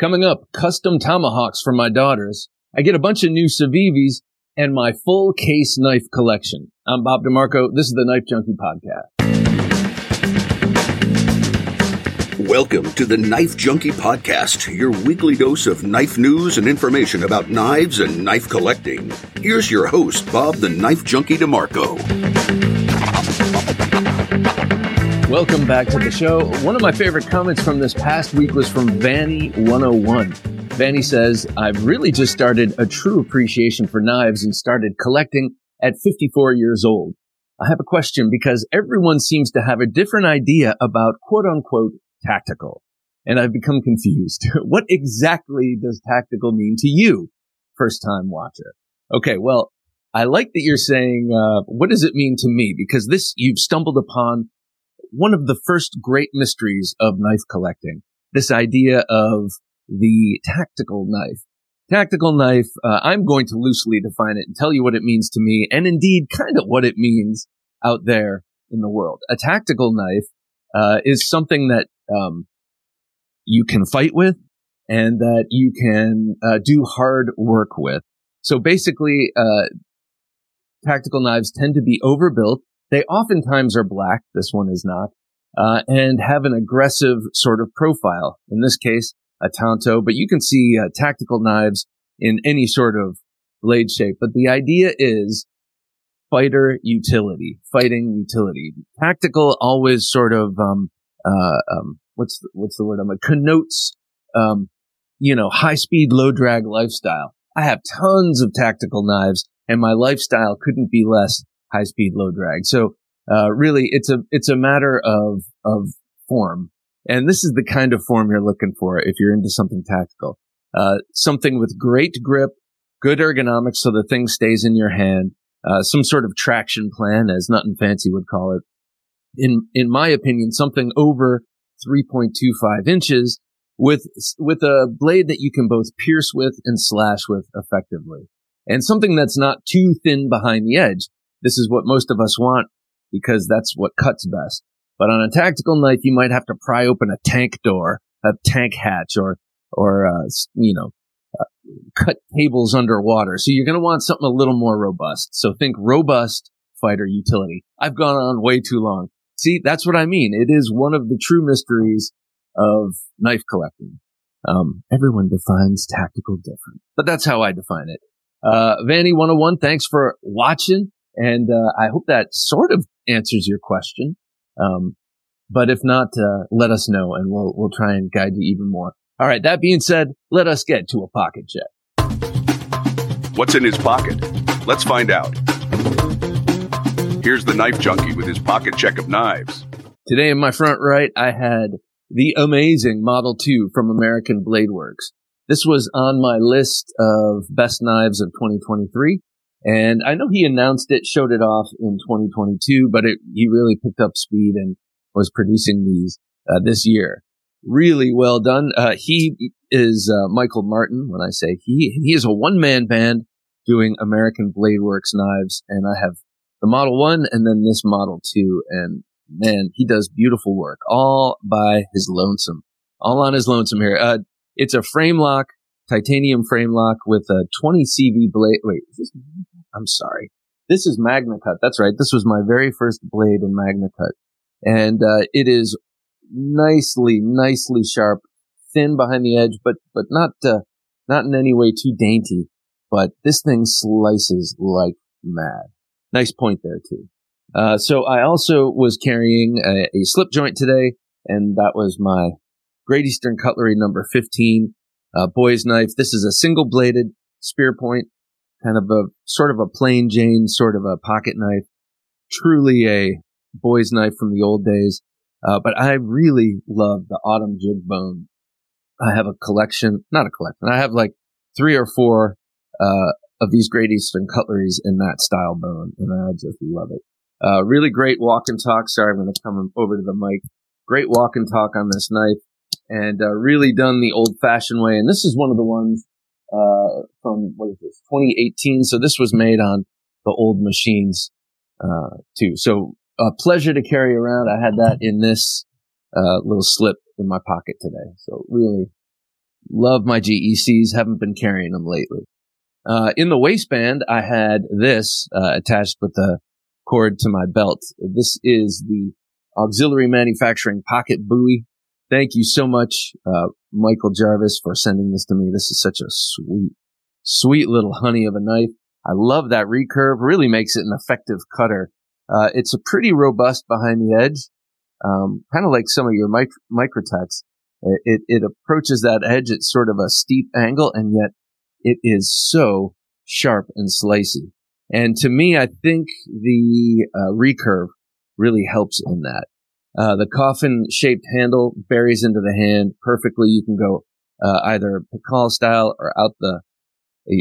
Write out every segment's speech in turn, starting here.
Coming up, custom tomahawks for my daughters. I get a bunch of new Civivis and my full case knife collection. I'm Bob DeMarco. This is the Knife Junkie Podcast. Welcome to the Knife Junkie Podcast, your weekly dose of knife news and information about knives and knife collecting. Here's your host, Bob the Knife Junkie DeMarco. Welcome back to the show. One of my favorite comments from this past week was from Vanny101. Vanny says, I've really just started a true appreciation for knives and started collecting at 54 years old. I have a question because everyone seems to have a different idea about quote unquote tactical. And I've become confused. what exactly does tactical mean to you, first time watcher? Okay, well, I like that you're saying, uh, what does it mean to me? Because this, you've stumbled upon one of the first great mysteries of knife collecting. This idea of the tactical knife. Tactical knife, uh, I'm going to loosely define it and tell you what it means to me and indeed kind of what it means out there in the world. A tactical knife, uh, is something that um, you can fight with and that you can uh, do hard work with. So basically, uh, tactical knives tend to be overbuilt. They oftentimes are black. This one is not. Uh, and have an aggressive sort of profile. In this case, a tanto, but you can see uh, tactical knives in any sort of blade shape. But the idea is fighter utility, fighting utility. Tactical always sort of um, uh, um, what's the, what's the word? I'm like connotes, um, you know, high speed, low drag lifestyle. I have tons of tactical knives and my lifestyle couldn't be less high speed, low drag. So, uh, really it's a, it's a matter of, of form. And this is the kind of form you're looking for if you're into something tactical. Uh, something with great grip, good ergonomics so the thing stays in your hand, uh, some sort of traction plan, as Nothing Fancy would call it, in, in my opinion, something over 3.25 inches with, with a blade that you can both pierce with and slash with effectively. And something that's not too thin behind the edge. This is what most of us want because that's what cuts best. But on a tactical knife, you might have to pry open a tank door, a tank hatch, or, or, uh, you know, uh, cut cables underwater. So you're going to want something a little more robust. So think robust fighter utility. I've gone on way too long. See, that's what I mean. It is one of the true mysteries of knife collecting. Um, everyone defines tactical different, but that's how I define it. Uh, Vanny 101, thanks for watching. And, uh, I hope that sort of answers your question. Um, but if not, uh, let us know and we'll, we'll try and guide you even more. All right. That being said, let us get to a pocket check. What's in his pocket? Let's find out. Here's the knife junkie with his pocket check of knives. Today in my front right, I had the amazing Model 2 from American Blade Works. This was on my list of best knives of 2023. And I know he announced it, showed it off in 2022, but it, he really picked up speed and was producing these uh, this year. Really well done. Uh, he is uh, Michael Martin. When I say he, he is a one man band doing American Blade Works knives, and I have the Model 1 and then this Model 2. And man, he does beautiful work all by his lonesome, all on his lonesome here. Uh, it's a frame lock, titanium frame lock with a 20 CV blade. Wait, this, I'm sorry. This is Magna Cut. That's right. This was my very first blade in Magna Cut. And, uh, it is nicely, nicely sharp, thin behind the edge, but, but not, uh, not in any way too dainty. But this thing slices like mad. Nice point there too. Uh, so I also was carrying a, a, slip joint today, and that was my Great Eastern Cutlery number 15 uh, boy's knife. This is a single bladed spear point, kind of a sort of a plain Jane, sort of a pocket knife. Truly a boy's knife from the old days. Uh, but I really love the autumn jig bone. I have a collection, not a collection. I have like three or four, uh, of these Great Eastern cutleries in that style bone, and I just love it. Uh, really great walk and talk. Sorry, I'm going to come over to the mic. Great walk and talk on this knife, and uh, really done the old fashioned way. And this is one of the ones uh, from what is this 2018. So this was made on the old machines uh, too. So a pleasure to carry around. I had that in this uh, little slip in my pocket today. So really, Love my GECs. Haven't been carrying them lately. Uh, in the waistband, I had this uh, attached with the cord to my belt. This is the auxiliary manufacturing pocket Bowie. Thank you so much, uh, Michael Jarvis, for sending this to me. This is such a sweet, sweet little honey of a knife. I love that recurve. Really makes it an effective cutter. Uh, it's a pretty robust behind the edge, um, kind of like some of your mic- microtechs. It, it, it approaches that edge at sort of a steep angle, and yet it is so sharp and slicey. And to me, I think the uh, recurve really helps in that. Uh, the coffin shaped handle buries into the hand perfectly. You can go uh, either Pikal style or out the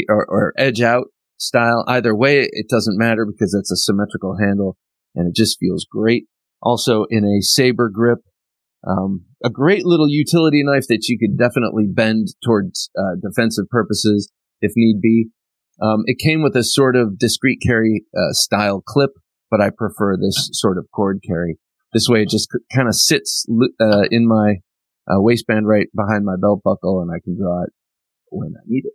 or, or, edge out style. Either way, it doesn't matter because it's a symmetrical handle and it just feels great. Also in a saber grip, um, a great little utility knife that you could definitely bend towards uh, defensive purposes if need be. Um, it came with a sort of discreet carry uh, style clip, but I prefer this sort of cord carry. This way, it just kind of sits uh, in my uh, waistband right behind my belt buckle, and I can draw it when I need it.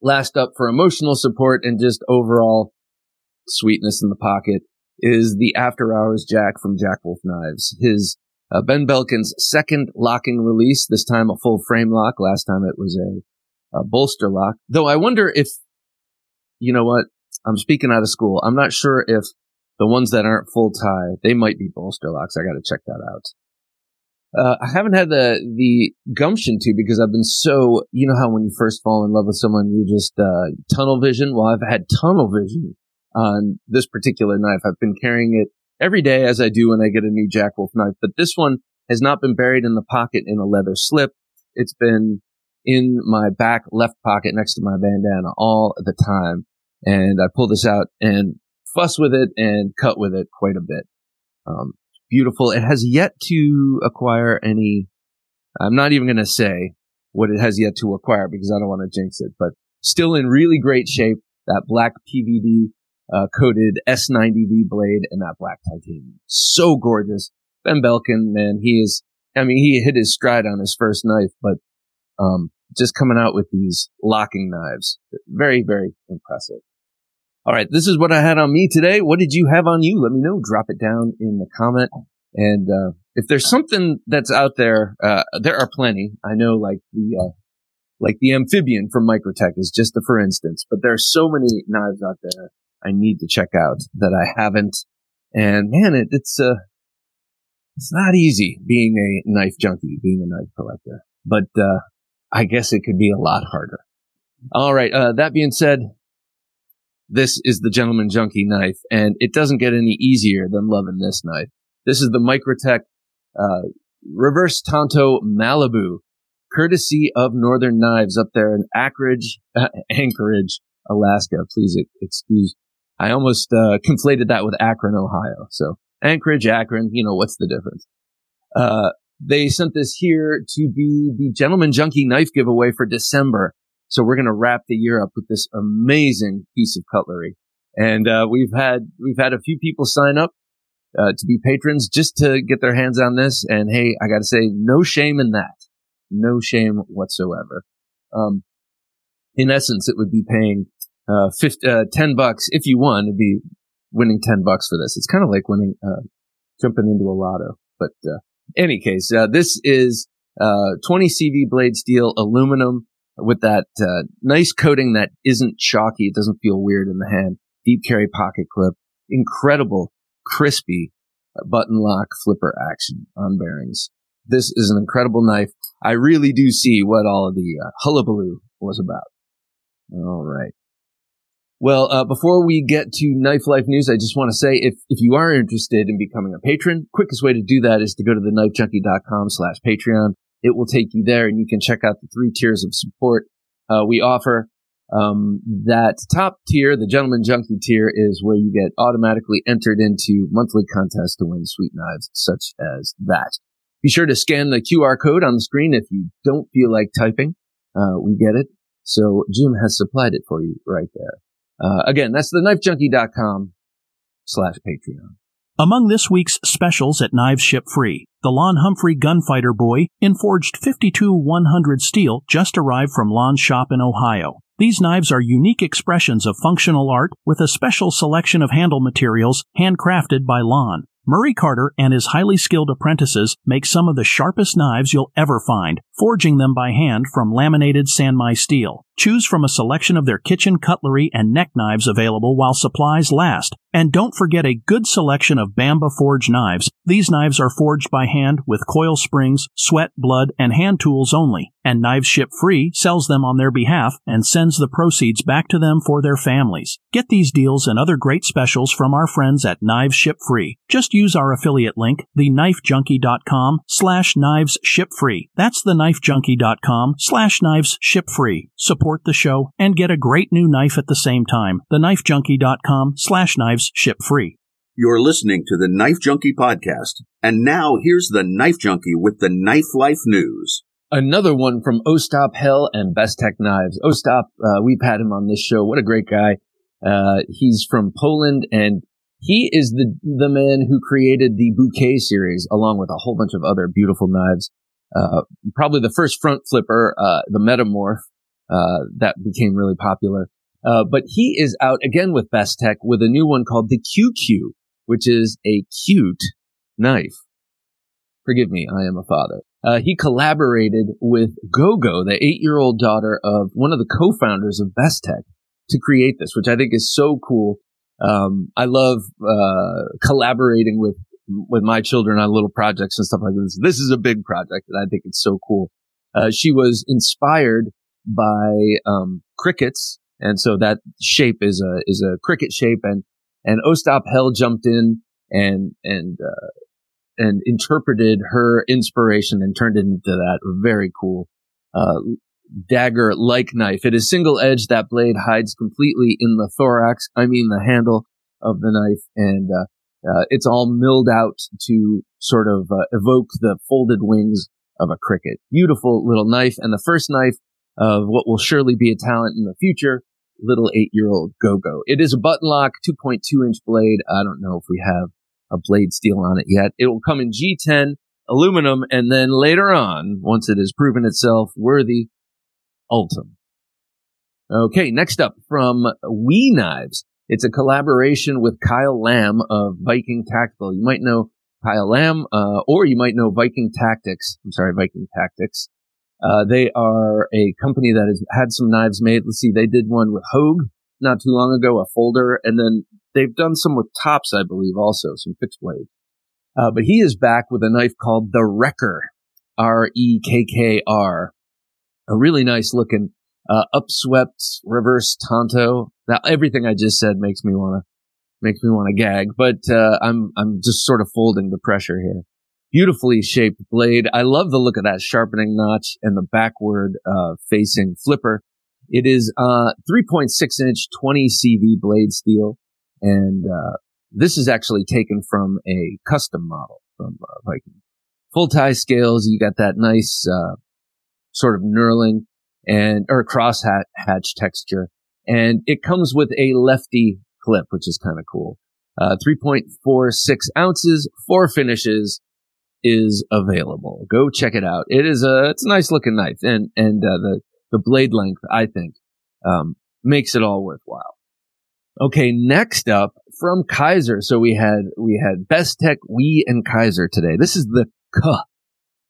Last up for emotional support and just overall sweetness in the pocket is the After Hours Jack from Jack Wolf Knives. His uh, Ben Belkin's second locking release, this time a full frame lock. Last time it was a, a bolster lock. Though I wonder if, you know what? I'm speaking out of school. I'm not sure if the ones that aren't full tie, they might be bolster locks. I got to check that out. Uh, I haven't had the the gumption to because I've been so you know how when you first fall in love with someone you just uh, tunnel vision. Well, I've had tunnel vision on this particular knife. I've been carrying it every day as I do when I get a new Jack Wolf knife, but this one has not been buried in the pocket in a leather slip. It's been in my back left pocket next to my bandana all the time. And I pull this out and fuss with it and cut with it quite a bit. Um, beautiful. It has yet to acquire any, I'm not even going to say what it has yet to acquire because I don't want to jinx it, but still in really great shape. That black PVD uh, coated S90V blade and that black titanium. So gorgeous. Ben Belkin, man, he is, I mean, he hit his stride on his first knife, but, um, just coming out with these locking knives. Very, very impressive. All right, this is what I had on me today. What did you have on you? Let me know. Drop it down in the comment. And uh, if there's something that's out there, uh, there are plenty. I know, like the uh, like the amphibian from Microtech is just a for instance, but there are so many knives out there I need to check out that I haven't. And man, it, it's uh, it's not easy being a knife junkie, being a knife collector. But uh, I guess it could be a lot harder. All right. Uh, that being said, this is the Gentleman Junkie knife, and it doesn't get any easier than loving this knife. This is the Microtech uh, Reverse Tanto Malibu, courtesy of Northern Knives up there in Anchorage, uh, Anchorage, Alaska. Please excuse. I almost uh, conflated that with Akron, Ohio. So Anchorage, Akron, you know what's the difference? Uh, they sent this here to be the Gentleman Junkie knife giveaway for December. So we're going to wrap the year up with this amazing piece of cutlery. And, uh, we've had, we've had a few people sign up, uh, to be patrons just to get their hands on this. And hey, I got to say, no shame in that. No shame whatsoever. Um, in essence, it would be paying, uh, 50, uh, 10 bucks if you won, it'd be winning 10 bucks for this. It's kind of like winning, uh, jumping into a lotto. But, uh, any case, uh, this is, uh, 20 CV blade steel aluminum with that uh, nice coating that isn't chalky. It doesn't feel weird in the hand. Deep carry pocket clip. Incredible, crispy uh, button lock flipper action on bearings. This is an incredible knife. I really do see what all of the uh, hullabaloo was about. All right. Well, uh, before we get to Knife Life News, I just want to say if, if you are interested in becoming a patron, quickest way to do that is to go to the knifejunkie.com slash Patreon it will take you there and you can check out the three tiers of support uh, we offer. Um, that top tier, the gentleman junkie tier, is where you get automatically entered into monthly contests to win sweet knives such as that. Be sure to scan the QR code on the screen if you don't feel like typing. Uh, we get it. So Jim has supplied it for you right there. Uh, again, that's the knifejunkie.com slash Patreon. Among this week's specials at Knives Ship Free, the Lon Humphrey Gunfighter Boy in forged 52 100 steel just arrived from Lon's shop in Ohio. These knives are unique expressions of functional art with a special selection of handle materials handcrafted by Lon. Murray Carter and his highly skilled apprentices make some of the sharpest knives you'll ever find, forging them by hand from laminated Sanmai steel. Choose from a selection of their kitchen cutlery and neck knives available while supplies last. And don't forget a good selection of Bamba forge knives. These knives are forged by hand with coil springs, sweat, blood, and hand tools only. And Knives Ship Free sells them on their behalf and sends the proceeds back to them for their families. Get these deals and other great specials from our friends at Knives Ship Free. Just use our affiliate link, theknifejunkie.com slash knives ship free. That's theknifejunkie.com slash knives ship free. Support the show and get a great new knife at the same time. Theknifejunkie.com slash knives ship free. You're listening to the Knife Junkie podcast. And now here's the Knife Junkie with the Knife Life News. Another one from Ostap Hel and Bestech Knives. Ostap, uh, we've had him on this show. What a great guy. Uh, he's from Poland and he is the, the man who created the bouquet series along with a whole bunch of other beautiful knives. Uh, probably the first front flipper, uh, the Metamorph, uh, that became really popular. Uh, but he is out again with Bestech with a new one called the QQ, which is a cute knife. Forgive me, I am a father. Uh, he collaborated with Gogo, the eight-year-old daughter of one of the co-founders of Bestech, to create this, which I think is so cool. Um, I love uh, collaborating with with my children on little projects and stuff like this. This is a big project, and I think it's so cool. Uh, she was inspired by um, crickets, and so that shape is a is a cricket shape, and and Ostap Hel jumped in and and uh, and interpreted her inspiration and turned it into that very cool uh, dagger like knife. It is single edged. That blade hides completely in the thorax. I mean the handle of the knife, and uh, uh, it's all milled out to sort of uh, evoke the folded wings of a cricket. Beautiful little knife, and the first knife of what will surely be a talent in the future. Little eight year old go go. It is a button lock, 2.2 inch blade. I don't know if we have a blade steel on it yet. It will come in G10 aluminum, and then later on, once it has proven itself worthy, Ultem. Okay, next up from We Knives. It's a collaboration with Kyle Lamb of Viking Tactical. You might know Kyle Lamb, uh, or you might know Viking Tactics. I'm sorry, Viking Tactics. Uh, they are a company that has had some knives made. Let's see, they did one with Hogue not too long ago, a folder, and then they've done some with Tops, I believe, also some fixed blade. Uh, but he is back with a knife called the Wrecker, R E K K R, a really nice looking uh, upswept reverse tanto. Now everything I just said makes me want to makes me want to gag, but uh, I'm I'm just sort of folding the pressure here. Beautifully shaped blade. I love the look of that sharpening notch and the backward uh, facing flipper. It is uh 3.6 inch 20 CV blade steel, and uh, this is actually taken from a custom model from uh, Viking. Full tie scales. You got that nice uh, sort of knurling and or cross hatch texture, and it comes with a lefty clip, which is kind of cool. Uh, 3.46 ounces, four finishes is available. Go check it out. It is a it's a nice looking knife, and and uh, the the blade length I think um, makes it all worthwhile. Okay, next up from Kizer. So we had we had Bestech, We, and Kizer today. This is the K,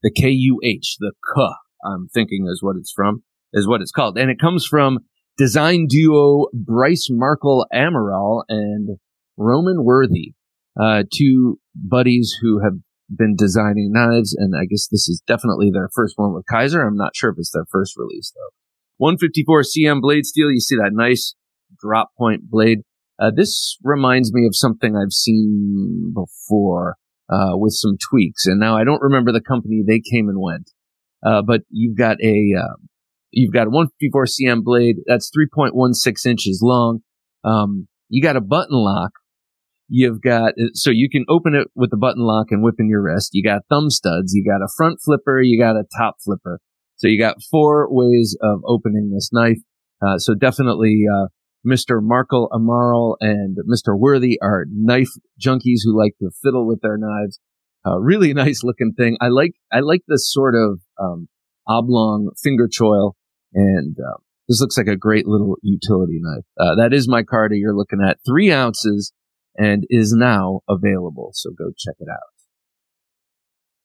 the K U H, the K. I'm thinking is what it's from, is what it's called, and it comes from design duo Bryce Markle Amaral and Roman Worthy, uh, two buddies who have been designing knives, and I guess this is definitely their first one with Kizer. I'm not sure if it's their first release though. 154 CM blade steel. You see that nice drop point blade. Uh, this reminds me of something I've seen before uh, with some tweaks, and now I don't remember the company they came and went. Uh, but you've got a uh, you've got a 154 cm blade that's 3.16 inches long. Um, you got a button lock. You've got so you can open it with the button lock and whip in your wrist. You got thumb studs. You got a front flipper. You got a top flipper. So you got four ways of opening this knife. Uh, so definitely uh, Mr. Markle Amaral and Mr. Worthy are knife junkies who like to fiddle with their knives. Uh, really nice looking thing. I like, I like this sort of, um, oblong finger choil and, uh, this looks like a great little utility knife. Uh, that is Micarta you're looking at three ounces and is now available. So go check it out.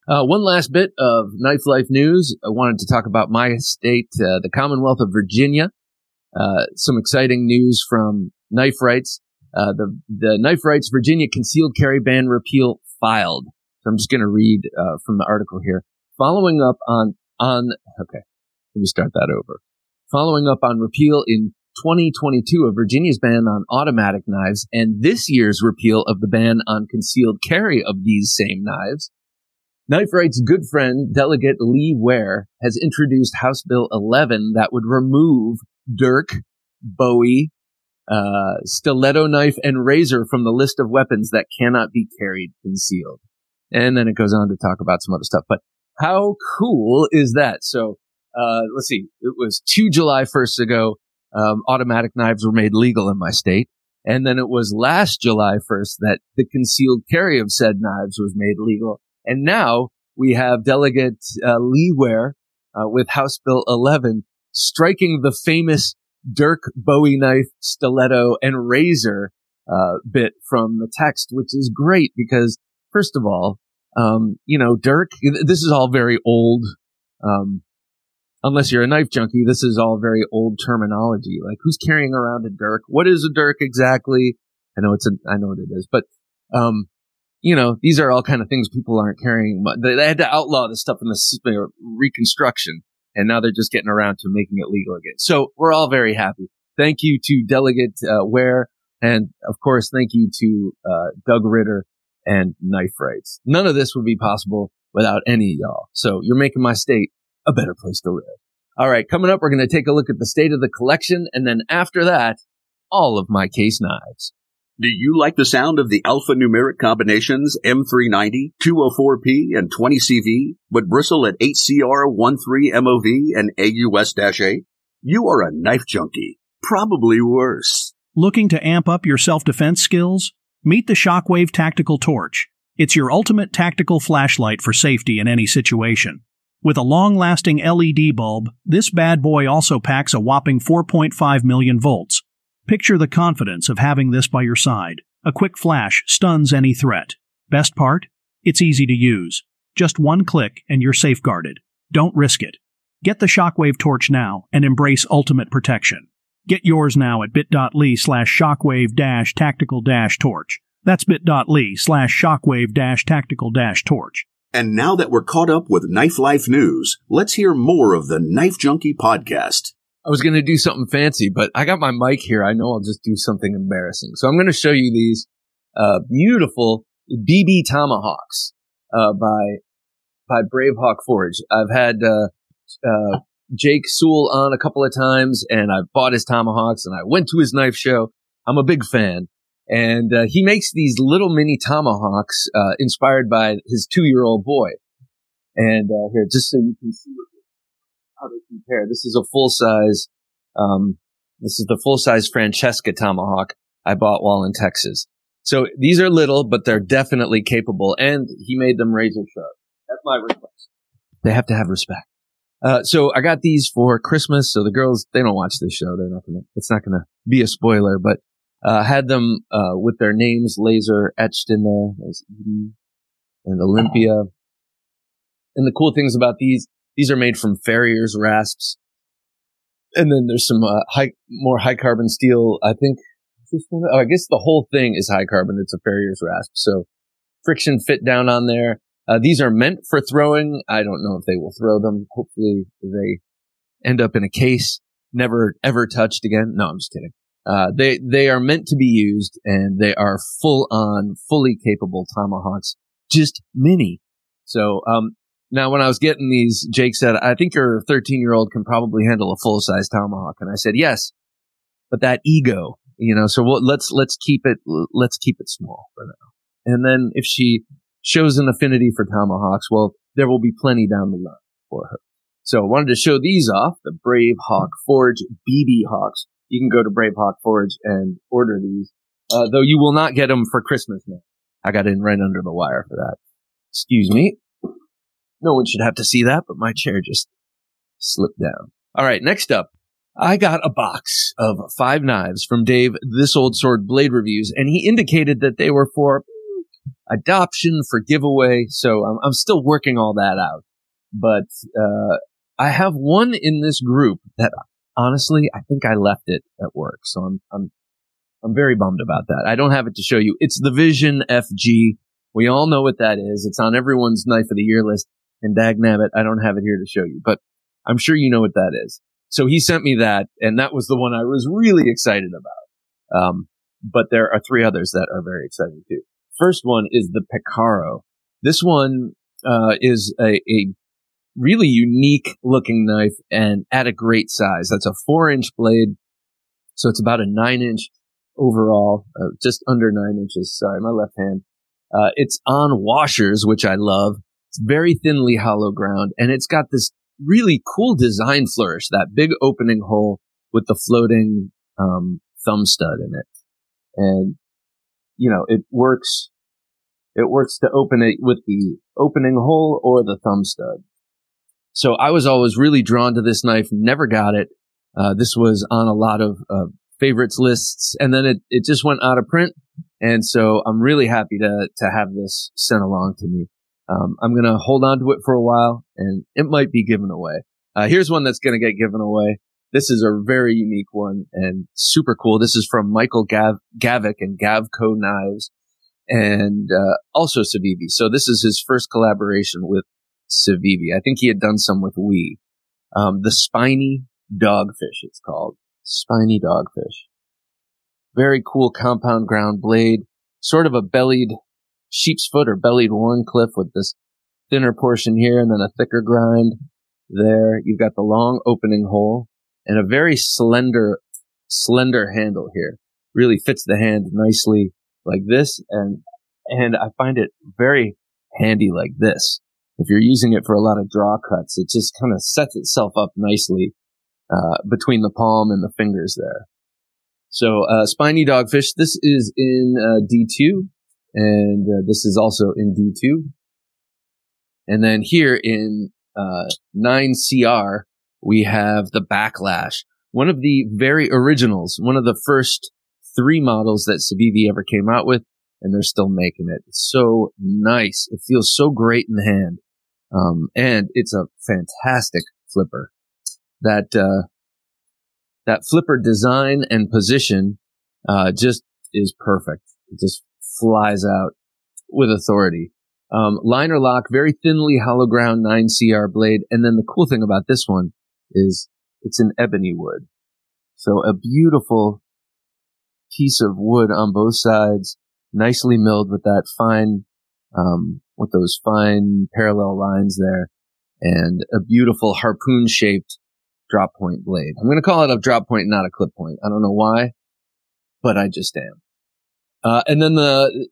Uh, one last bit of Knife Life news. I wanted to talk about my state, uh, the Commonwealth of Virginia. Uh, some exciting news from Knife Rights. Uh, the the Knife Rights Virginia concealed carry ban repeal filed. So I'm just going to read uh, from the article here. Following up on on okay, let me start that over. Following up on repeal in 2022 of Virginia's ban on automatic knives and this year's repeal of the ban on concealed carry of these same knives, Knife Rights' good friend, Delegate Lee Ware, has introduced House Bill 11 that would remove dirk, bowie, uh, stiletto knife, and razor from the list of weapons that cannot be carried concealed. And then it goes on to talk about some other stuff. But how cool is that? So, uh, let's see. It was two July 1st ago. Um, automatic knives were made legal in my state. And then it was last July 1st that the concealed carry of said knives was made legal. And now we have Delegate uh, Lee Ware uh, with House Bill 11 striking the famous Dirk Bowie knife, stiletto, and razor uh, bit from the text, which is great because, first of all, um, you know, Dirk, this is all very old. Um, unless you're a knife junkie, this is all very old terminology. Like, who's carrying around a Dirk? What is a Dirk exactly? I know it's a, I know what it is, but, um, you know, these are all kind of things people aren't carrying. They, they had to outlaw this stuff in the Reconstruction and now they're just getting around to making it legal again. So we're all very happy. Thank you to Delegate uh, Ware, and of course, thank you to uh, Doug Ritter and Knife Rights. None of this would be possible without any of y'all. So you're making my state a better place to live. All right, coming up, we're going to take a look at the state of the collection, and then after that, all of my case knives. Do you like the sound of the alphanumeric combinations M390, 204P, and 20CV, but bristle at 8CR13MOV and AUS-8? You are a knife junkie. Probably worse. Looking to amp up your self-defense skills? Meet the Shockwave Tactical Torch. It's your ultimate tactical flashlight for safety in any situation. With a long-lasting LED bulb, this bad boy also packs a whopping 4.5 million volts, Picture the confidence of having this by your side. A quick flash stuns any threat. Best part? It's easy to use. Just one click and you're safeguarded. Don't risk it. Get the Shockwave Torch now and embrace ultimate protection. Get yours now at bit.ly slash shockwave dash tactical dash torch. That's bit.ly slash shockwave dash tactical dash torch. And now that we're caught up with Knife Life news, let's hear more of the Knife Junkie podcast. I was going to do something fancy, but I got my mic here. I know I'll just do something embarrassing. So I'm going to show you these uh, beautiful BB tomahawks uh, by by Bravehawk Forge. I've had uh, uh, Jake Sewell on a couple of times, and I've bought his tomahawks, and I went to his knife show. I'm a big fan, and uh, he makes these little mini tomahawks uh, inspired by his two year old boy. And here, just so you can see how they compare. This is a full size, um, this is the full size Francisca tomahawk I bought while in Texas. So these are little, but they're definitely capable. And he made them razor sharp. That's my request. They have to have respect. Uh, so I got these for Christmas. So the girls, they don't watch this show. They're not gonna, it's not gonna be a spoiler, but, uh, had them, uh, with their names laser etched in there. There's Eden and Olympia. And the cool things about these these are made from Farrier's rasps. And then there's some uh, high, more high carbon steel. I think, oh, I guess the whole thing is high carbon. It's a Farrier's rasp. So friction fit down on there. Uh, these are meant for throwing. I don't know if they will throw them. Hopefully they end up in a case, never ever touched again. No, I'm just kidding. Uh, they, they are meant to be used and they are full on, fully capable tomahawks, just mini. So, um, now, when I was getting these, Jake said, I think your 13 year old can probably handle a full size tomahawk. And I said, yes, but that ego, you know, so we'll, let's, let's keep it, let's keep it small for now. And then if she shows an affinity for tomahawks, well, there will be plenty down the line for her. So I wanted to show these off, the Brave Hawk Forge BB Hawks. You can go to Brave Hawk Forge and order these. Uh, though you will not get them for Christmas now. I got in right under the wire for that. Excuse me. No one should have to see that, but my chair just slipped down. All right, next up, I got a box of five knives from Dave, This Old Sword Blade Reviews, and he indicated that they were for adoption, for giveaway. So I'm, I'm still working all that out. But uh, I have one in this group that honestly, I think I left it at work. So I'm, I'm, I'm very bummed about that. I don't have it to show you. It's the Vision FG. We all know what that is. It's on everyone's knife of the year list. And dag nabbit, I don't have it here to show you, but I'm sure you know what that is. So he sent me that, and that was the one I was really excited about. Um, but there are three others that are very exciting too. First one is the Picaro. This one uh, is a, a really unique looking knife and at a great size. That's a four inch blade. So it's about a nine inch overall, uh, just under nine inches. Sorry, my left hand. Uh, it's on washers, which I love. It's very thinly hollow ground and it's got this really cool design flourish, that big opening hole with the floating, um, thumb stud in it. And, you know, it works, it works to open it with the opening hole or the thumb stud. So I was always really drawn to this knife, never got it. Uh, this was on a lot of uh, favorites lists, and then it, it just went out of print. And so I'm really happy to to have this sent along to me. Um, I'm gonna hold on to it for a while, and it might be given away. Uh, here's one that's gonna get given away. This is a very unique one and super cool. This is from Michael Gav- Gavik and Gavko Knives and uh, also Civivi. So this is his first collaboration with Civivi. I think he had done some with We. Um, the spiny dogfish, it's called. Spiny dogfish. Very cool compound ground blade. Sort of a bellied sheep's foot or bellied Cliff with this thinner portion here and then a thicker grind there. You've got the long opening hole and a very slender, slender handle here. Really fits the hand nicely like this. And, and I find it very handy like this if you're using it for a lot of draw cuts, it just kind of sets itself up nicely uh, between the palm and the fingers there. So uh, spiny dogfish, this is in uh, D2, and uh, this is also in D2. And then here in 9CR, uh, we have the Baklash, one of the very originals, one of the first three models that Civivi ever came out with and they're still making it. It's so nice. It feels so great in the hand. Um, and it's a fantastic flipper. That, uh, that flipper design and position, uh, just is perfect. It just flies out with authority. Um, liner lock, very thinly hollow ground 9CR blade. And then the cool thing about this one is it's an ebony wood. So a beautiful piece of wood on both sides nicely milled with that fine, um, with those fine parallel lines there and a beautiful harpoon shaped drop point blade. I'm going to call it a drop point, not a clip point. I don't know why, but I just am. Uh, and then the,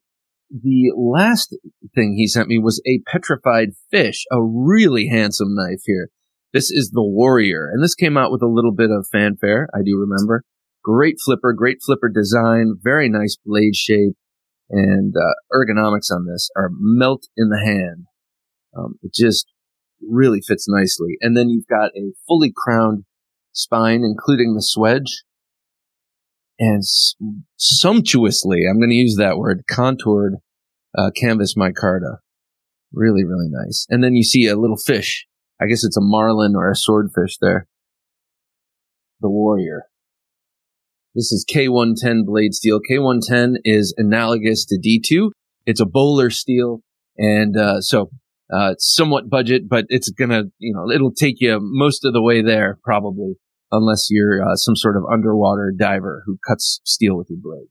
the last thing he sent me was a petrified fish, a really handsome knife here. This is the Warrior, and this came out with a little bit of fanfare. I do remember. Great flipper, great flipper design, very nice blade shape and uh, ergonomics on this are melt in the hand. Um, it just really fits nicely. And then you've got a fully crowned spine, including the swedge, and sumptuously, I'm going to use that word, contoured uh, canvas micarta. Really, really nice. And then you see a little fish. I guess it's a marlin or a swordfish there. The warrior. This is K110 blade steel. K110 is analogous to D2. It's a Böhler steel. And, uh, so, uh, somewhat budget, but it's gonna, you know, it'll take you most of the way there probably, unless you're, uh, some sort of underwater diver who cuts steel with your blade.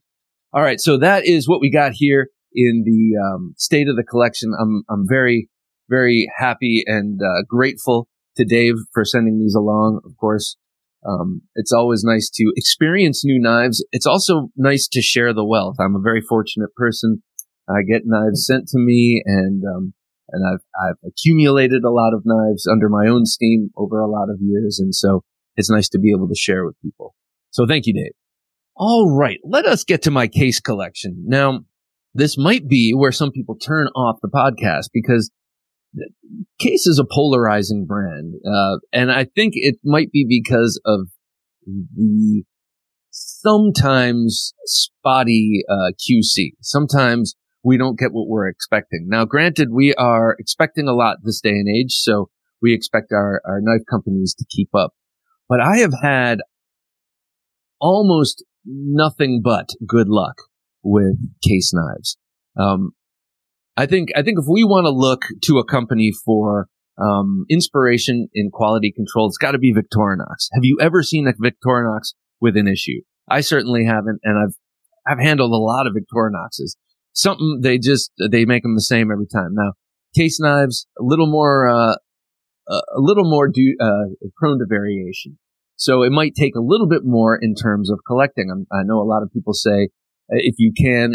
All right. So that is what we got here in the, um, state of the collection. I'm, I'm very, very happy and, uh, grateful to Dave for sending these along. Of course, um, it's always nice to experience new knives. It's also nice to share the wealth. I'm a very fortunate person. I get knives sent to me and, um, and I've, I've accumulated a lot of knives under my own steam over a lot of years. And so it's nice to be able to share with people. So thank you, Dave. All right. Let us get to my case collection. Now, this might be where some people turn off the podcast because Case is a polarizing brand. Uh, and I think it might be because of the sometimes spotty, uh, QC. Sometimes we don't get what we're expecting. Now, granted, we are expecting a lot this day and age. So we expect our, our knife companies to keep up. But I have had almost nothing but good luck with case knives. Um, I think I think if we want to look to a company for um, inspiration in quality control, it's got to be Victorinox. Have you ever seen a Victorinox with an issue? I certainly haven't, and I've I've handled a lot of Victorinoxes. Something they just they make them the same every time. Now, case knives a little more uh, a little more do, uh, prone to variation. So it might take a little bit more in terms of collecting. I'm, i know a lot of people say uh, if you can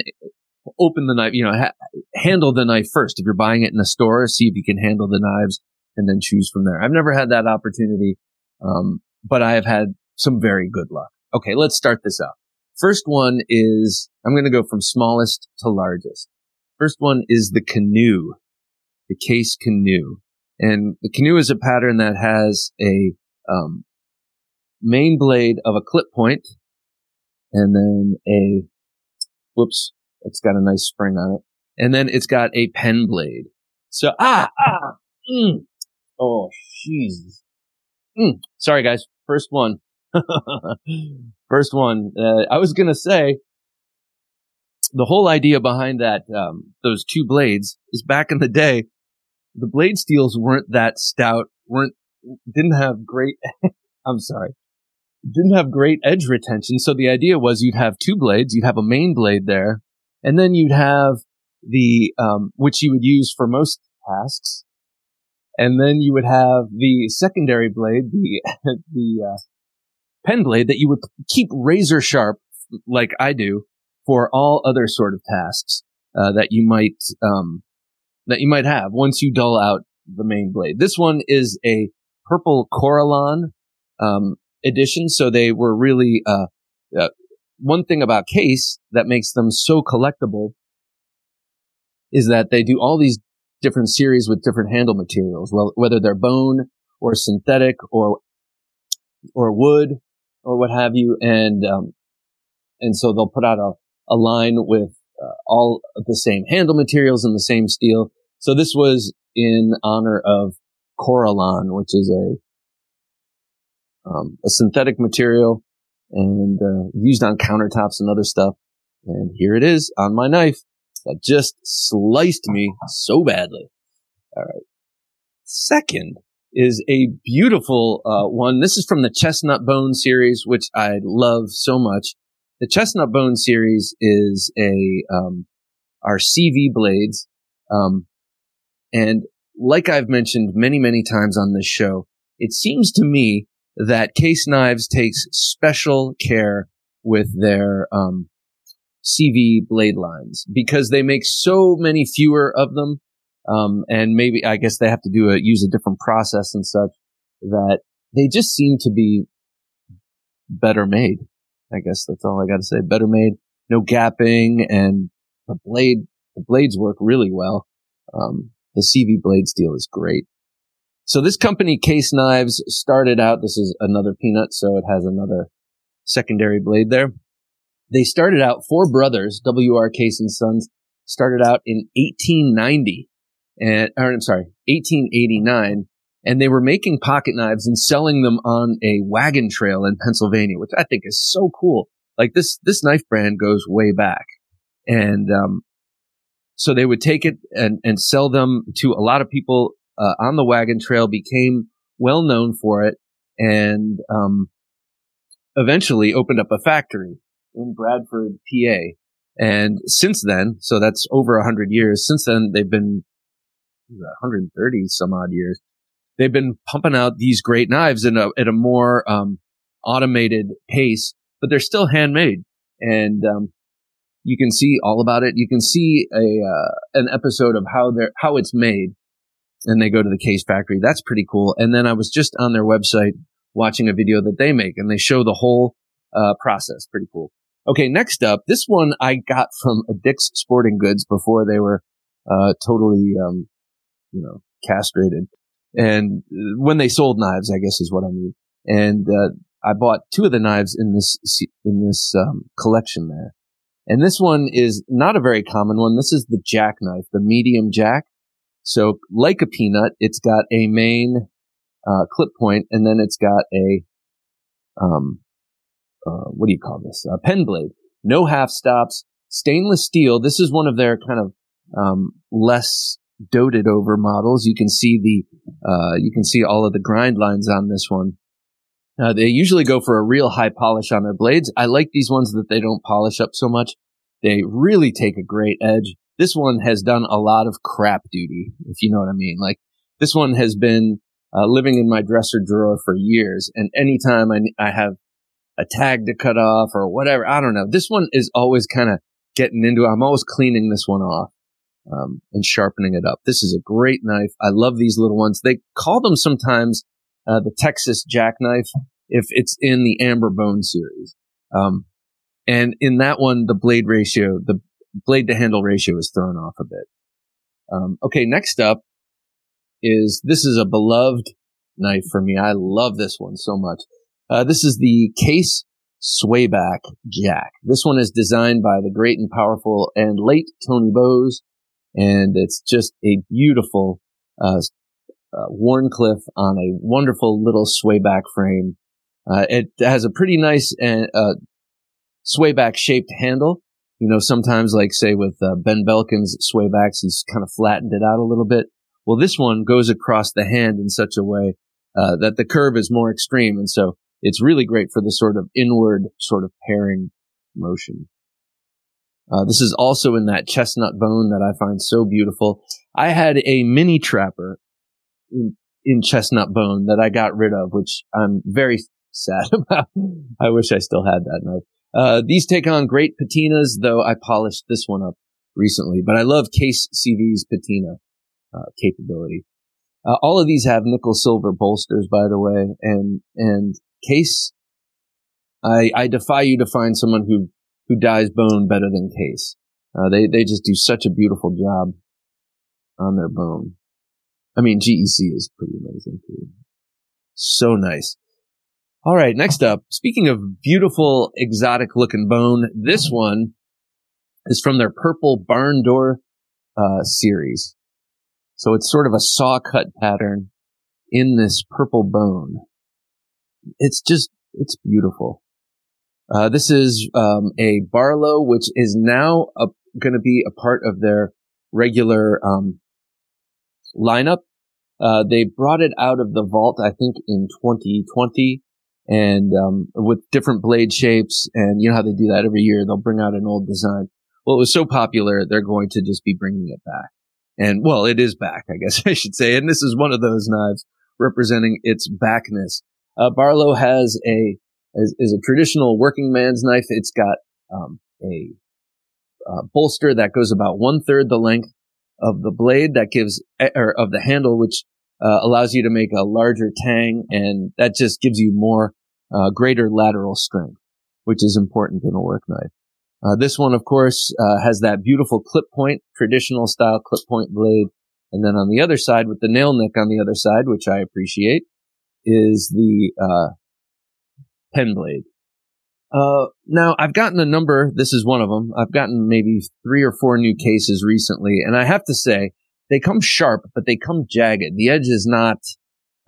open the knife, you know, ha- handle the knife first. If you're buying it in a store, see if you can handle the knives and then choose from there. I've never had that opportunity, um, but I have had some very good luck. Okay, let's start this out. First one is, I'm going to go from smallest to largest. First one is the canoe, the case canoe. And the canoe is a pattern that has a, um, main blade of a clip point and then a, whoops, it's got a nice spring on it. And then it's got a pen blade. So, ah, ah, mm. oh, Jesus. Mm. Sorry, guys. First one. First one. Uh, I was going to say the whole idea behind that, um, those two blades is back in the day, the blade steels weren't that stout, weren't, didn't have great, I'm sorry, didn't have great edge retention. So the idea was you'd have two blades, you'd have a main blade there, and then you'd have the, um, which you would use for most tasks. And then you would have the secondary blade, the, the, uh, pen blade that you would keep razor sharp like I do for all other sort of tasks, uh, that you might, um, that you might have once you dull out the main blade. This one is a purple Corelon, um, edition. So they were really, uh, uh, one thing about Case that makes them so collectible is that they do all these different series with different handle materials, well, whether they're bone or synthetic or, or wood or what have you. And, um, and so they'll put out a, a line with uh, all the same handle materials and the same steel. So this was in honor of Corelon, which is a, um, a synthetic material and uh, used on countertops and other stuff. And here it is on my knife that just sliced me so badly. All right. Second is a beautiful uh, one. This is from the Chestnut Bone series, which I love so much. The Chestnut Bone series is a um, our CV blades, um, and like I've mentioned many many times on this show, it seems to me that Case Knives takes special care with their um, CV blade lines because they make so many fewer of them. Um, and maybe I guess they have to do a use a different process and such that they just seem to be better made. I guess that's all I got to say. Better made, no gapping, and the blade the blades work really well. Um, the CV blade steel is great. So this company, Case Knives, started out, this is another peanut, so it has another secondary blade there. They started out, four brothers, W.R. Case and Sons, started out in 1890, and, or I'm sorry, 1889, and they were making pocket knives and selling them on a wagon trail in Pennsylvania, which I think is so cool. Like this, this knife brand goes way back. And, um, so they would take it and, and sell them to a lot of people uh, on the wagon trail, became well known for it, and um, eventually opened up a factory in Bradford, PA. And since then, so that's over 100 years, since then they've been 130 some odd years. They've been pumping out these great knives in a, at a more um, automated pace, but they're still handmade. And um, you can see all about it. You can see a uh, an episode of how they're how it's made and they go to the case factory. That's pretty cool. And then I was just on their website watching a video that they make and they show the whole uh, process. Pretty cool. Okay, next up, this one I got from Dick's Sporting Goods before they were uh, totally, um, you know, castrated. And when they sold knives, I guess is what I mean. And uh, I bought two of the knives in this in this um, collection there. And this one is not a very common one. This is the jackknife, the medium jack. So like a peanut, it's got a main uh, clip point, and then it's got a um, uh, what do you call this? A pen blade. No half stops. Stainless steel. This is one of their kind of um, less doted over models. You can see the uh, you can see all of the grind lines on this one. Uh, they usually go for a real high polish on their blades. I like these ones that they don't polish up so much. They really take a great edge. This one has done a lot of crap duty, if you know what I mean. Like this one has been uh, living in my dresser drawer for years, and anytime I, I have a tag to cut off or whatever, I don't know. This one is always kind of getting into. I'm always cleaning this one off um, and sharpening it up. This is a great knife. I love these little ones. They call them sometimes uh, the Texas jackknife if it's in the Amber Bone series. Um, and in that one, the blade ratio, the blade to handle ratio is thrown off a bit. Um, okay, next up is this is a beloved knife for me. I love this one so much. Uh, this is the Case Swayback Jack. This one is designed by the great and powerful and late Tony Bose, and it's just a beautiful uh, uh, Wharncliffe on a wonderful little swayback frame. Uh, it has a pretty nice uh, uh, swayback shaped handle. You know, sometimes like say with uh, Ben Belkin's swaybacks, he's kind of flattened it out a little bit. Well, this one goes across the hand in such a way uh, that the curve is more extreme. And so it's really great for the sort of inward sort of paring motion. Uh, this is also in that chestnut bone that I find so beautiful. I had a mini trapper in, in chestnut bone that I got rid of, which I'm very sad about. I wish I still had that knife. Uh, these take on great patinas, though I polished this one up recently, but I love Case CV's patina, uh, capability. Uh, all of these have nickel silver bolsters, by the way, and, and Case, I, I defy you to find someone who, who dyes bone better than Case. Uh, they, they just do such a beautiful job on their bone. I mean, GEC is pretty amazing too. So nice. All right, next up, speaking of beautiful, exotic looking bone, this one is from their purple barn door uh, series. So it's sort of a saw cut pattern in this purple bone. It's just, it's beautiful. Uh, this is um, a Barlow, which is now going to be a part of their regular um, lineup. Uh, they brought it out of the vault, I think, in 2020, and um, with different blade shapes. And you know how they do that every year? They'll bring out an old design. Well, it was so popular, they're going to just be bringing it back. And well, it is back, I guess I should say. And this is one of those knives representing its backness. Uh, Barlow has a is, is, a traditional working man's knife. It's got um, a uh, bolster that goes about one third the length of the blade that gives, or of the handle, which uh, allows you to make a larger tang, and that just gives you more, uh, greater lateral strength, which is important in a work knife. Uh, this one, of course, uh, has that beautiful clip point, traditional style clip point blade. And then on the other side, with the nail nick on the other side, which I appreciate, is the uh, pen blade. Uh, now I've gotten a number. This is one of them. I've gotten maybe three or four new cases recently, and I have to say they come sharp, but they come jagged. The edge is not.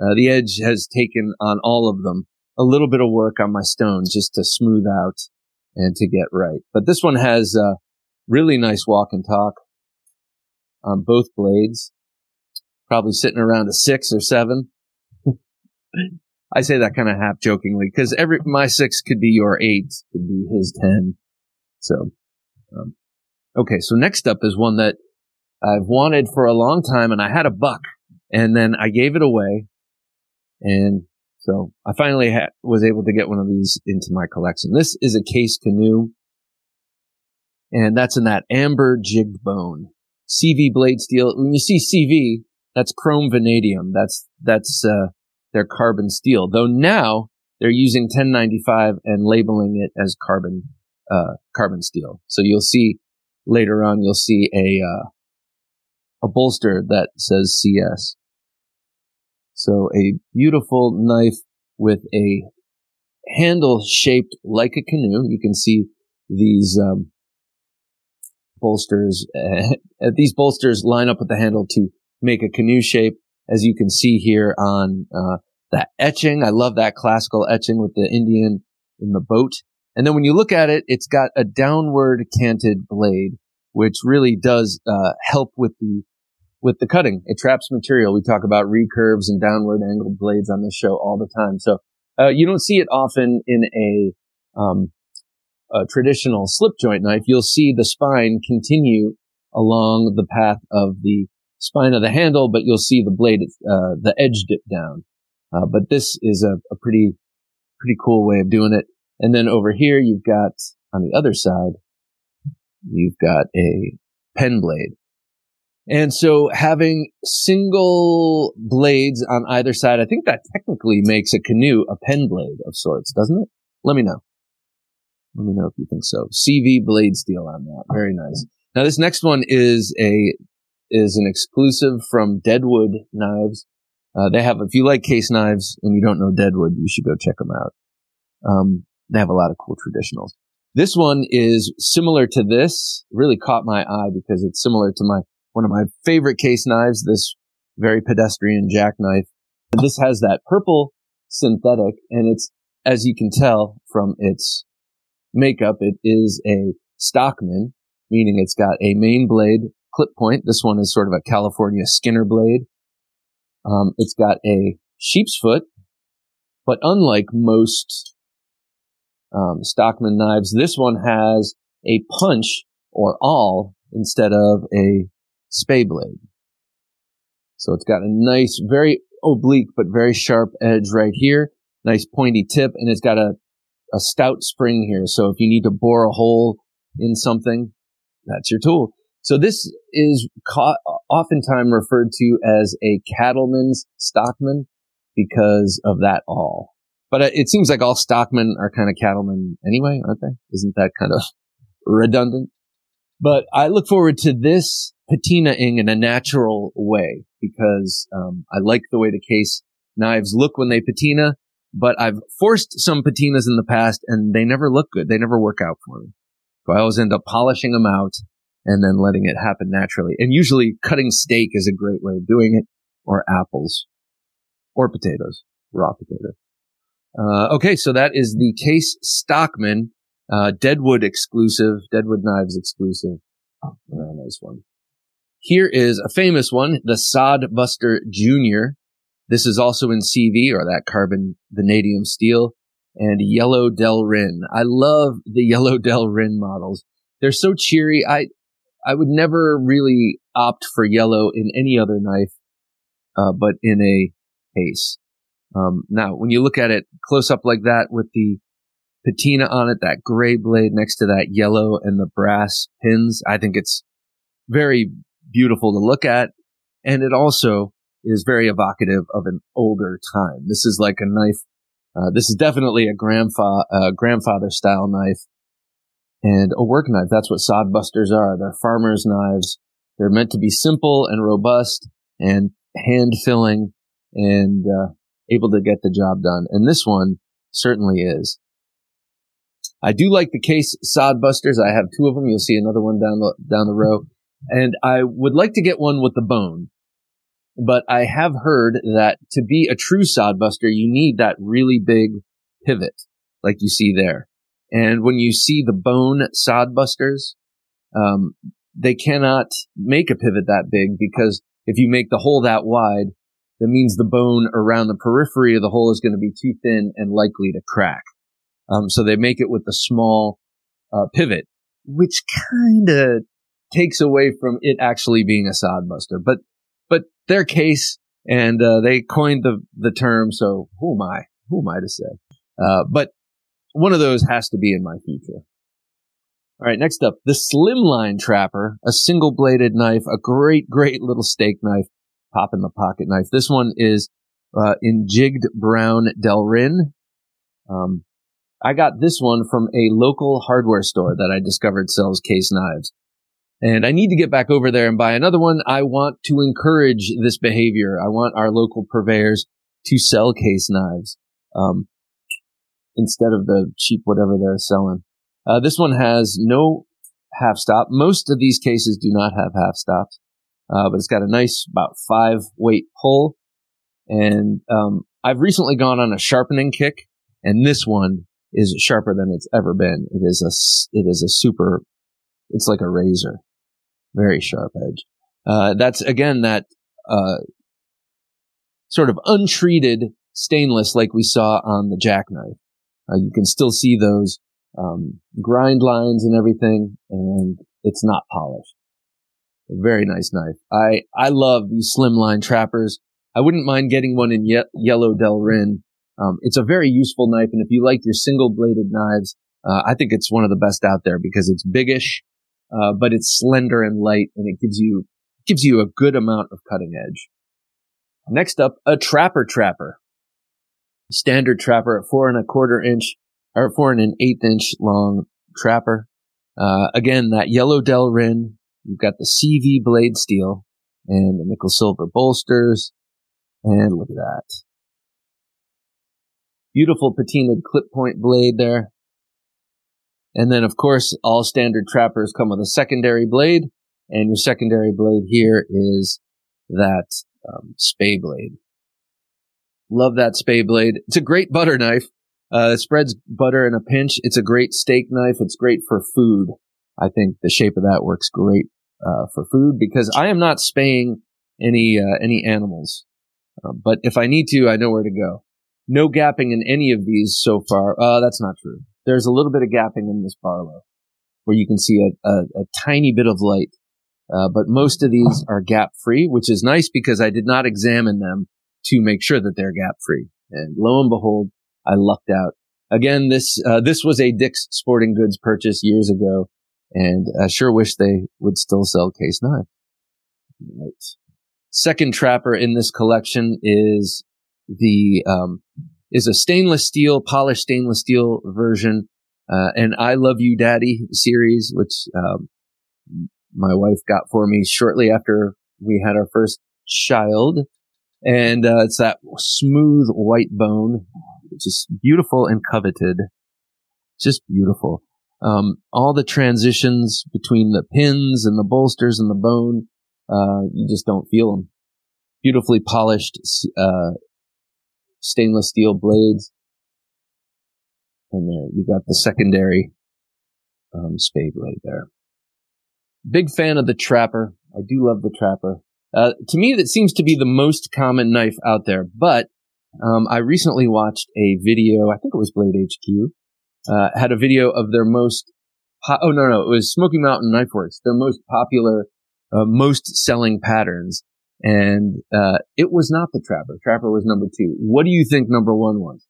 Uh, the edge has taken on all of them a little bit of work on my stone just to smooth out and to get right. But this one has a really nice walk and talk on both blades. Probably sitting around a six or seven. I say that kind of half jokingly because every my six could be your eight, could be his ten. So, um, okay. So next up is one that I've wanted for a long time, and I had a buck, and then I gave it away, and so I finally ha- was able to get one of these into my collection. This is a case canoe, and that's in that amber jig bone. CV blade steel. When you see CV, that's chrome vanadium. That's that's uh, their carbon steel. Though now they're using 1095 and labeling it as carbon, uh, carbon steel. So you'll see later on, you'll see a, uh, a bolster that says CS. So a beautiful knife with a handle shaped like a canoe. You can see these, um, bolsters. Uh, these bolsters line up with the handle to make a canoe shape, as you can see here on uh, that etching. I love that classical etching with the Indian in the boat. And then when you look at it, it's got a downward canted blade, which really does uh, help with the with the cutting. It traps material. We talk about recurves and downward angled blades on this show all the time. So uh, you don't see it often in a um, a traditional slip joint knife, you'll see the spine continue along the path of the spine of the handle, but you'll see the blade, uh, the edge dip down. Uh, but this is a, a, pretty, pretty cool way of doing it. And then over here, you've got on the other side, you've got a pen blade. And so having single blades on either side, I think that technically makes a canoe a pen blade of sorts, doesn't it? Let me know. Let me know if you think so. CV blade steel on that. Very nice. Now this next one is a, is an exclusive from Deadwood Knives. Uh, they have, if you like case knives and you don't know Deadwood, you should go check them out. Um, they have a lot of cool traditionals. This one is similar to this, really caught my eye because it's similar to my, one of my favorite case knives, this very pedestrian jackknife. This has that purple synthetic and it's, as you can tell from its makeup, it is a Stockman, meaning it's got a main blade clip point. This one is sort of a California Skinner blade. Um, it's got a sheep's foot, but unlike most um, Stockman knives, this one has a punch or awl instead of a spay blade. So it's got a nice, very oblique but very sharp edge right here. Nice pointy tip, and it's got a a stout spring here. So if you need to bore a hole in something, that's your tool. So this is ca- oftentimes referred to as a cattleman's stockman because of that awl. But uh, it seems like all stockmen are kind of cattlemen anyway, aren't they? Isn't that kind of redundant? But I look forward to this patinaing in a natural way because um, I like the way the case knives look when they patina but I've forced some patinas in the past and they never look good. They never work out for me. So I always end up polishing them out and then letting it happen naturally. And usually cutting steak is a great way of doing it or apples or potatoes, raw potatoes. Uh, okay. So that is the Case Stockman, uh, Deadwood exclusive, Deadwood Knives exclusive. Oh, nice one. Here is a famous one, the Sodbuster Jr. This is also in CV or that carbon vanadium steel and yellow Delrin. I love the yellow Delrin models. They're so cheery. I, I would never really opt for yellow in any other knife, uh, but in a case. Um, now, when you look at it close up like that with the patina on it, that gray blade next to that yellow and the brass pins, I think it's very beautiful to look at. And it also is very evocative of an older time. This is like a knife. Uh, this is definitely a grandfather, uh, grandfather style knife and a work knife. That's what sodbusters are. They're farmers knives. They're meant to be simple and robust and hand filling and, uh, able to get the job done. And this one certainly is. I do like the case sodbusters. I have two of them. You'll see another one down the, down the row. And I would like to get one with the bone but I have heard that to be a true sodbuster, you need that really big pivot, like you see there. And when you see the bone sodbusters, um, they cannot make a pivot that big because if you make the hole that wide, that means the bone around the periphery of the hole is going to be too thin and likely to crack. Um, so they make it with a small uh, pivot, which kind of takes away from it actually being a sodbuster. But but their case, and uh, they coined the the term. So who am I? Who am I to say? Uh, but one of those has to be in my future. All right, next up, the Slimline Trapper, a single bladed knife, a great, great little steak knife, pop in the pocket knife. This one is uh, in jigged brown Delrin. Um, I got this one from a local hardware store that I discovered sells case knives. And I need to get back over there and buy another one. I want to encourage this behavior. I want our local purveyors to sell case knives, um, instead of the cheap whatever they're selling. Uh, this one has no half stop. Most of these cases do not have half stops, uh, but it's got a nice about five weight pull. And, um, I've recently gone on a sharpening kick and this one is sharper than it's ever been. It is a, it is a super, it's like a razor very sharp edge. Uh, that's again that uh, sort of untreated stainless like we saw on the jackknife. Uh, you can still see those um, grind lines and everything, and it's not polished. A very nice knife. I I love these slimline trappers. I wouldn't mind getting one in ye- yellow Delrin. Um, it's a very useful knife, and if you like your single bladed knives, uh, I think it's one of the best out there because it's biggish uh, but it's slender and light, and it gives you gives you a good amount of cutting edge. Next up, a trapper trapper, standard trapper at four and a quarter inch or four and an eighth inch long trapper. Uh, again, that yellow Delrin. You've got the CV blade steel and the nickel silver bolsters, and look at that. Beautiful patinaed clip point blade there. And then, of course, all standard trappers come with a secondary blade, and your secondary blade here is that um, spay blade. Love that spay blade. It's a great butter knife. Uh, it spreads butter in a pinch. It's a great steak knife. It's great for food. I think the shape of that works great uh, for food because I am not spaying any uh, any animals. Uh, but if I need to, I know where to go. No gapping in any of these so far. Uh, that's not true there's a little bit of gapping in this Barlow where you can see a, a, a tiny bit of light. Uh, but most of these are gap free, which is nice because I did not examine them to make sure that they're gap free. And lo and behold, I lucked out. Again, this, uh, this was a Dick's Sporting Goods purchase years ago, and I sure wish they would still sell case knife. Right. Second trapper in this collection is the, um, is a stainless steel, polished stainless steel version, uh, and I Love You Daddy series, which um, my wife got for me shortly after we had our first child. And uh, it's that smooth white bone, which is beautiful and coveted. Just beautiful. Um, all the transitions between the pins and the bolsters and the bone, uh, you just don't feel them. Beautifully polished, uh, stainless steel blades. And there you got the secondary um, spade blade there. Big fan of the Trapper. I do love the Trapper. Uh, to me, that seems to be the most common knife out there. But um, I recently watched a video. I think it was Blade HQ. Uh, had a video of their most. Po- oh no, no, it was Smoky Mountain Knife Works. Their most popular, uh, most selling patterns. And uh, it was not the Trapper. Trapper was number two. What do you think number one was?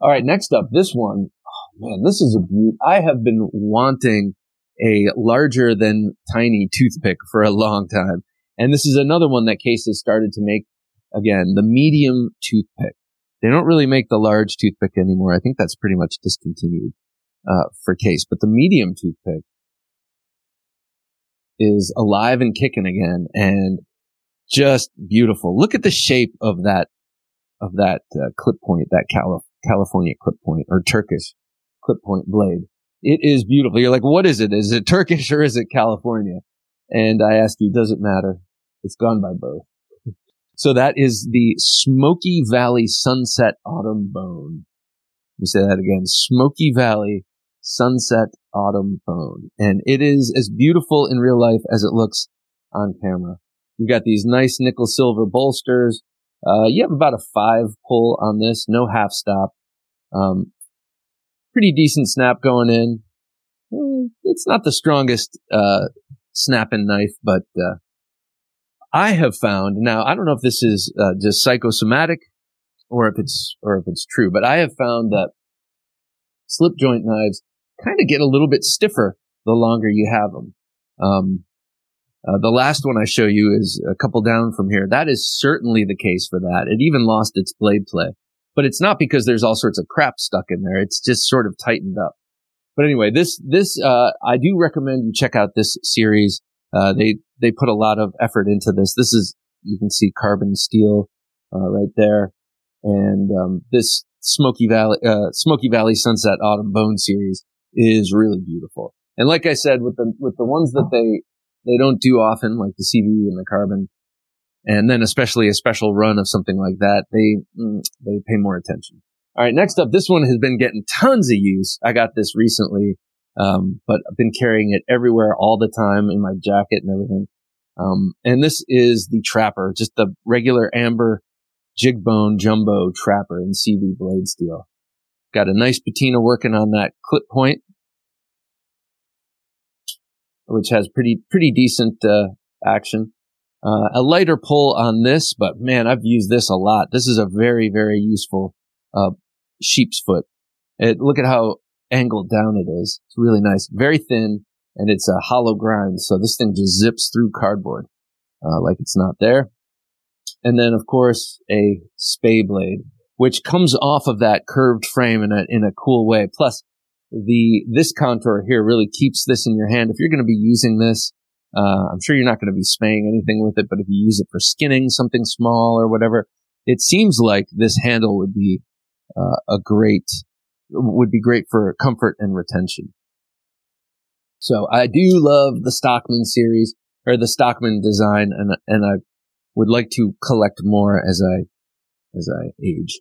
All right, next up, this one. Oh, man, this is a beaut. I have been wanting a larger than tiny toothpick for a long time. And this is another one that Case has started to make again, the medium toothpick. They don't really make the large toothpick anymore. I think that's pretty much discontinued uh, for Case. But the medium toothpick is alive and kicking again. And just beautiful. Look at the shape of that of that uh, clip point, that Cali- California clip point or Turkish clip point blade. It is beautiful. You're like, what is it? Is it Turkish or is it California? And I ask you, does it matter? It's gone by both. so that is the Smokey Valley Sunset Autumn Bone. Let me say that again. Smokey Valley Sunset Autumn Bone. And it is as beautiful in real life as it looks on camera. You've got these nice nickel silver bolsters. Uh, you have about a five pull on this, no half stop. Um, pretty decent snap going in. Hmm, it's not the strongest, uh, snapping knife, but, uh, I have found now, I don't know if this is, uh, just psychosomatic or if it's, or if it's true, but I have found that slip joint knives kind of get a little bit stiffer the longer you have them. Um, uh, the last one I show you is a couple down from here. That is certainly the case for that. It even lost its blade play. but it's not because there's all sorts of crap stuck in there. It's just sort of tightened up. But anyway, this, this, uh, I do recommend you check out this series. Uh, they, they put a lot of effort into this. This is, you can see carbon steel, uh, right there. And, um, this Smokey Valley, uh, Smokey Valley Sunset Autumn Bone series is really beautiful. And like I said, with the, with the ones that they, they don't do often, like the CV and the carbon, and then especially a special run of something like that, they mm, they pay more attention. All right, next up, this one has been getting tons of use. I got this recently, um, but I've been carrying it everywhere all the time in my jacket and everything. Um, and this is the Trapper, just the regular amber jig bone jumbo Trapper in CV blade steel. Got a nice patina working on that clip point, which has pretty pretty decent uh, action. Uh, a lighter pull on this, but man, I've used this a lot. This is a very, very useful, uh, sheep's foot. It, look at how angled down it is. It's really nice. Very thin and it's a hollow grind. So this thing just zips through cardboard, uh, like it's not there. And then of course a spay blade, which comes off of that curved frame in a, in a cool way. Plus the, this contour here really keeps this in your hand. If you're going to be using this, uh, I'm sure you're not going to be spaying anything with it, but if you use it for skinning something small or whatever, it seems like this handle would be uh, a great would be great for comfort and retention. So I do love the Stockman series or the Stockman design, and and I would like to collect more as I as I age.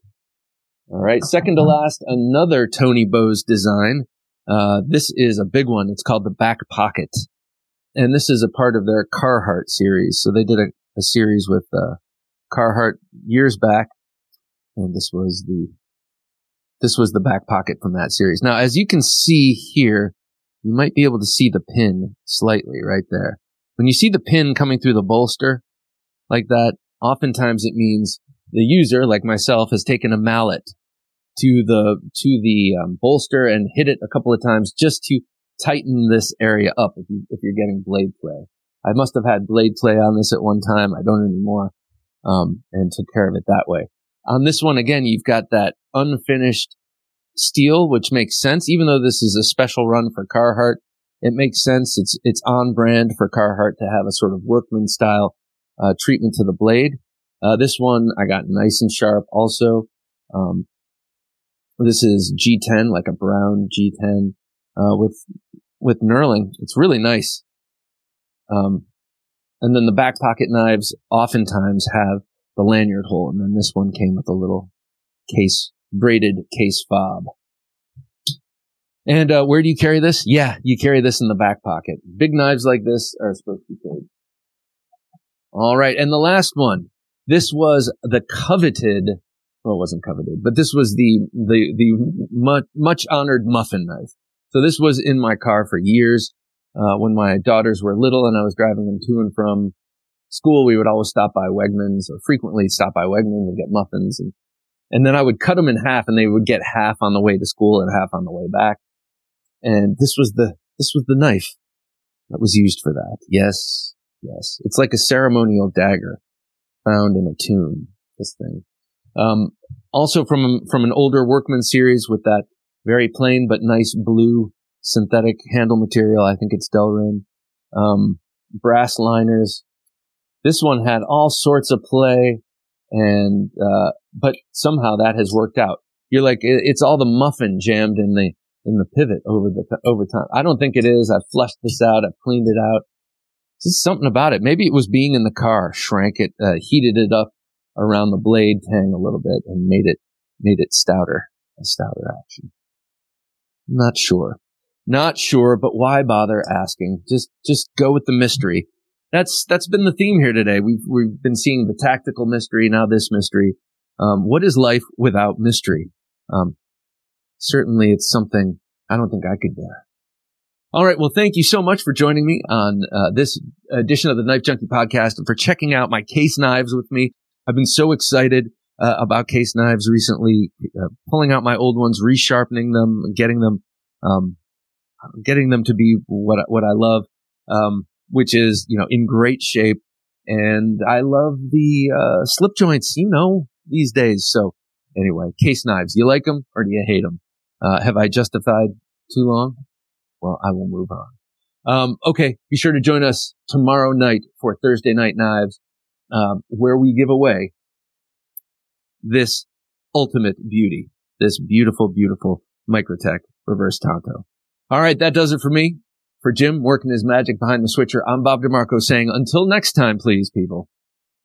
All right, second to last, another Tony Bose design. Uh, this is a big one. It's called the back pocket and this is a part of their Carhartt series. So they did a, a series with uh, Carhartt years back, and this was the this was the back pocket from that series. Now, as you can see here, you might be able to see the pin slightly right there. When you see the pin coming through the bolster like that, oftentimes it means the user, like myself, has taken a mallet to the to the um, bolster and hit it a couple of times just to tighten this area up if, you, if you're getting blade play. I must have had blade play on this at one time. I don't anymore. Um, and took care of it that way. On this one, again, you've got that unfinished steel, which makes sense. Even though this is a special run for Carhartt, it makes sense. It's, it's on brand for Carhartt to have a sort of workman style, uh, treatment to the blade. Uh, this one I got nice and sharp also. Um, this is G10, like a brown G10 uh, with with knurling. It's really nice. Um, and then the back pocket knives oftentimes have the lanyard hole, and then this one came with a little case braided case fob. And uh, where do you carry this? Yeah, you carry this in the back pocket. Big knives like this are supposed to be carried. All right, and the last one. This was the coveted. Well, it wasn't coveted, but this was the the the much, much honored muffin knife. So this was in my car for years. Uh, when my daughters were little and I was driving them to and from school, we would always stop by Wegmans or frequently stop by Wegmans and get muffins. And, and then I would cut them in half and they would get half on the way to school and half on the way back. And this was the, this was the knife that was used for that. Yes. Yes. It's like a ceremonial dagger found in a tomb. This thing. Um, also from, from an older workman series with that very plain but nice blue synthetic handle material. I think it's Delrin. Um, brass liners. This one had all sorts of play and, uh, but somehow that has worked out. You're like, it's all the muffin jammed in the, in the pivot over the, over time. I don't think it is. I've flushed this out. I've cleaned it out. There's something about it. Maybe it was being in the car, shrank it, uh, heated it up around the blade tang a little bit and made it, made it stouter, a stouter action. Not sure. Not sure, but why bother asking? Just, just go with the mystery. That's, that's been the theme here today. We've, we've been seeing the tactical mystery, now this mystery. Um, what is life without mystery? Um, certainly it's something I don't think I could bear. All right. Well, thank you so much for joining me on uh, this edition of the Knife Junkie podcast and for checking out my case knives with me. I've been so excited uh, about case knives recently, uh, pulling out my old ones, resharpening them, getting them, um, getting them to be what what I love, um, which is you know in great shape. And I love the uh, slip joints, you know, these days. So Anyway, case knives. You like them or do you hate them? Uh, have I justified too long? Well, I will move on. Um, okay. Be sure to join us tomorrow night for Thursday Night Knives, um, where we give away this ultimate beauty, this beautiful, beautiful Microtech reverse Tanto. All right. That does it for me. For Jim working his magic behind the switcher, I'm Bob DeMarco saying until next time, please, people,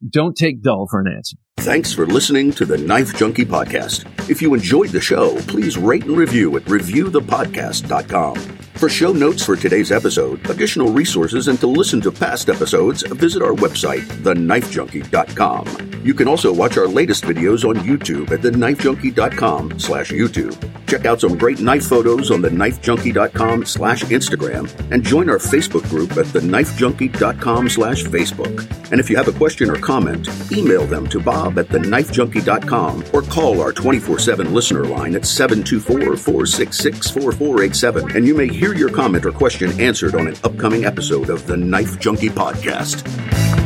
don't take dull for an answer. Thanks for listening to the Knife Junkie Podcast. If you enjoyed the show, please rate and review at reviewthepodcast.com. For show notes for today's episode, additional resources, and to listen to past episodes, visit our website, theknifejunkie.com. You can also watch our latest videos on YouTube at theknifejunkie.com slash YouTube. Check out some great knife photos on theknifejunkie.com slash Instagram and join our Facebook group at theknifejunkie.com slash Facebook. And if you have a question or comment, email them to bob at theknifejunkie.com or call our 24-7 listener line at 724-466-4487 and you may hear your comment or question answered on an upcoming episode of the Knife Junkie Podcast.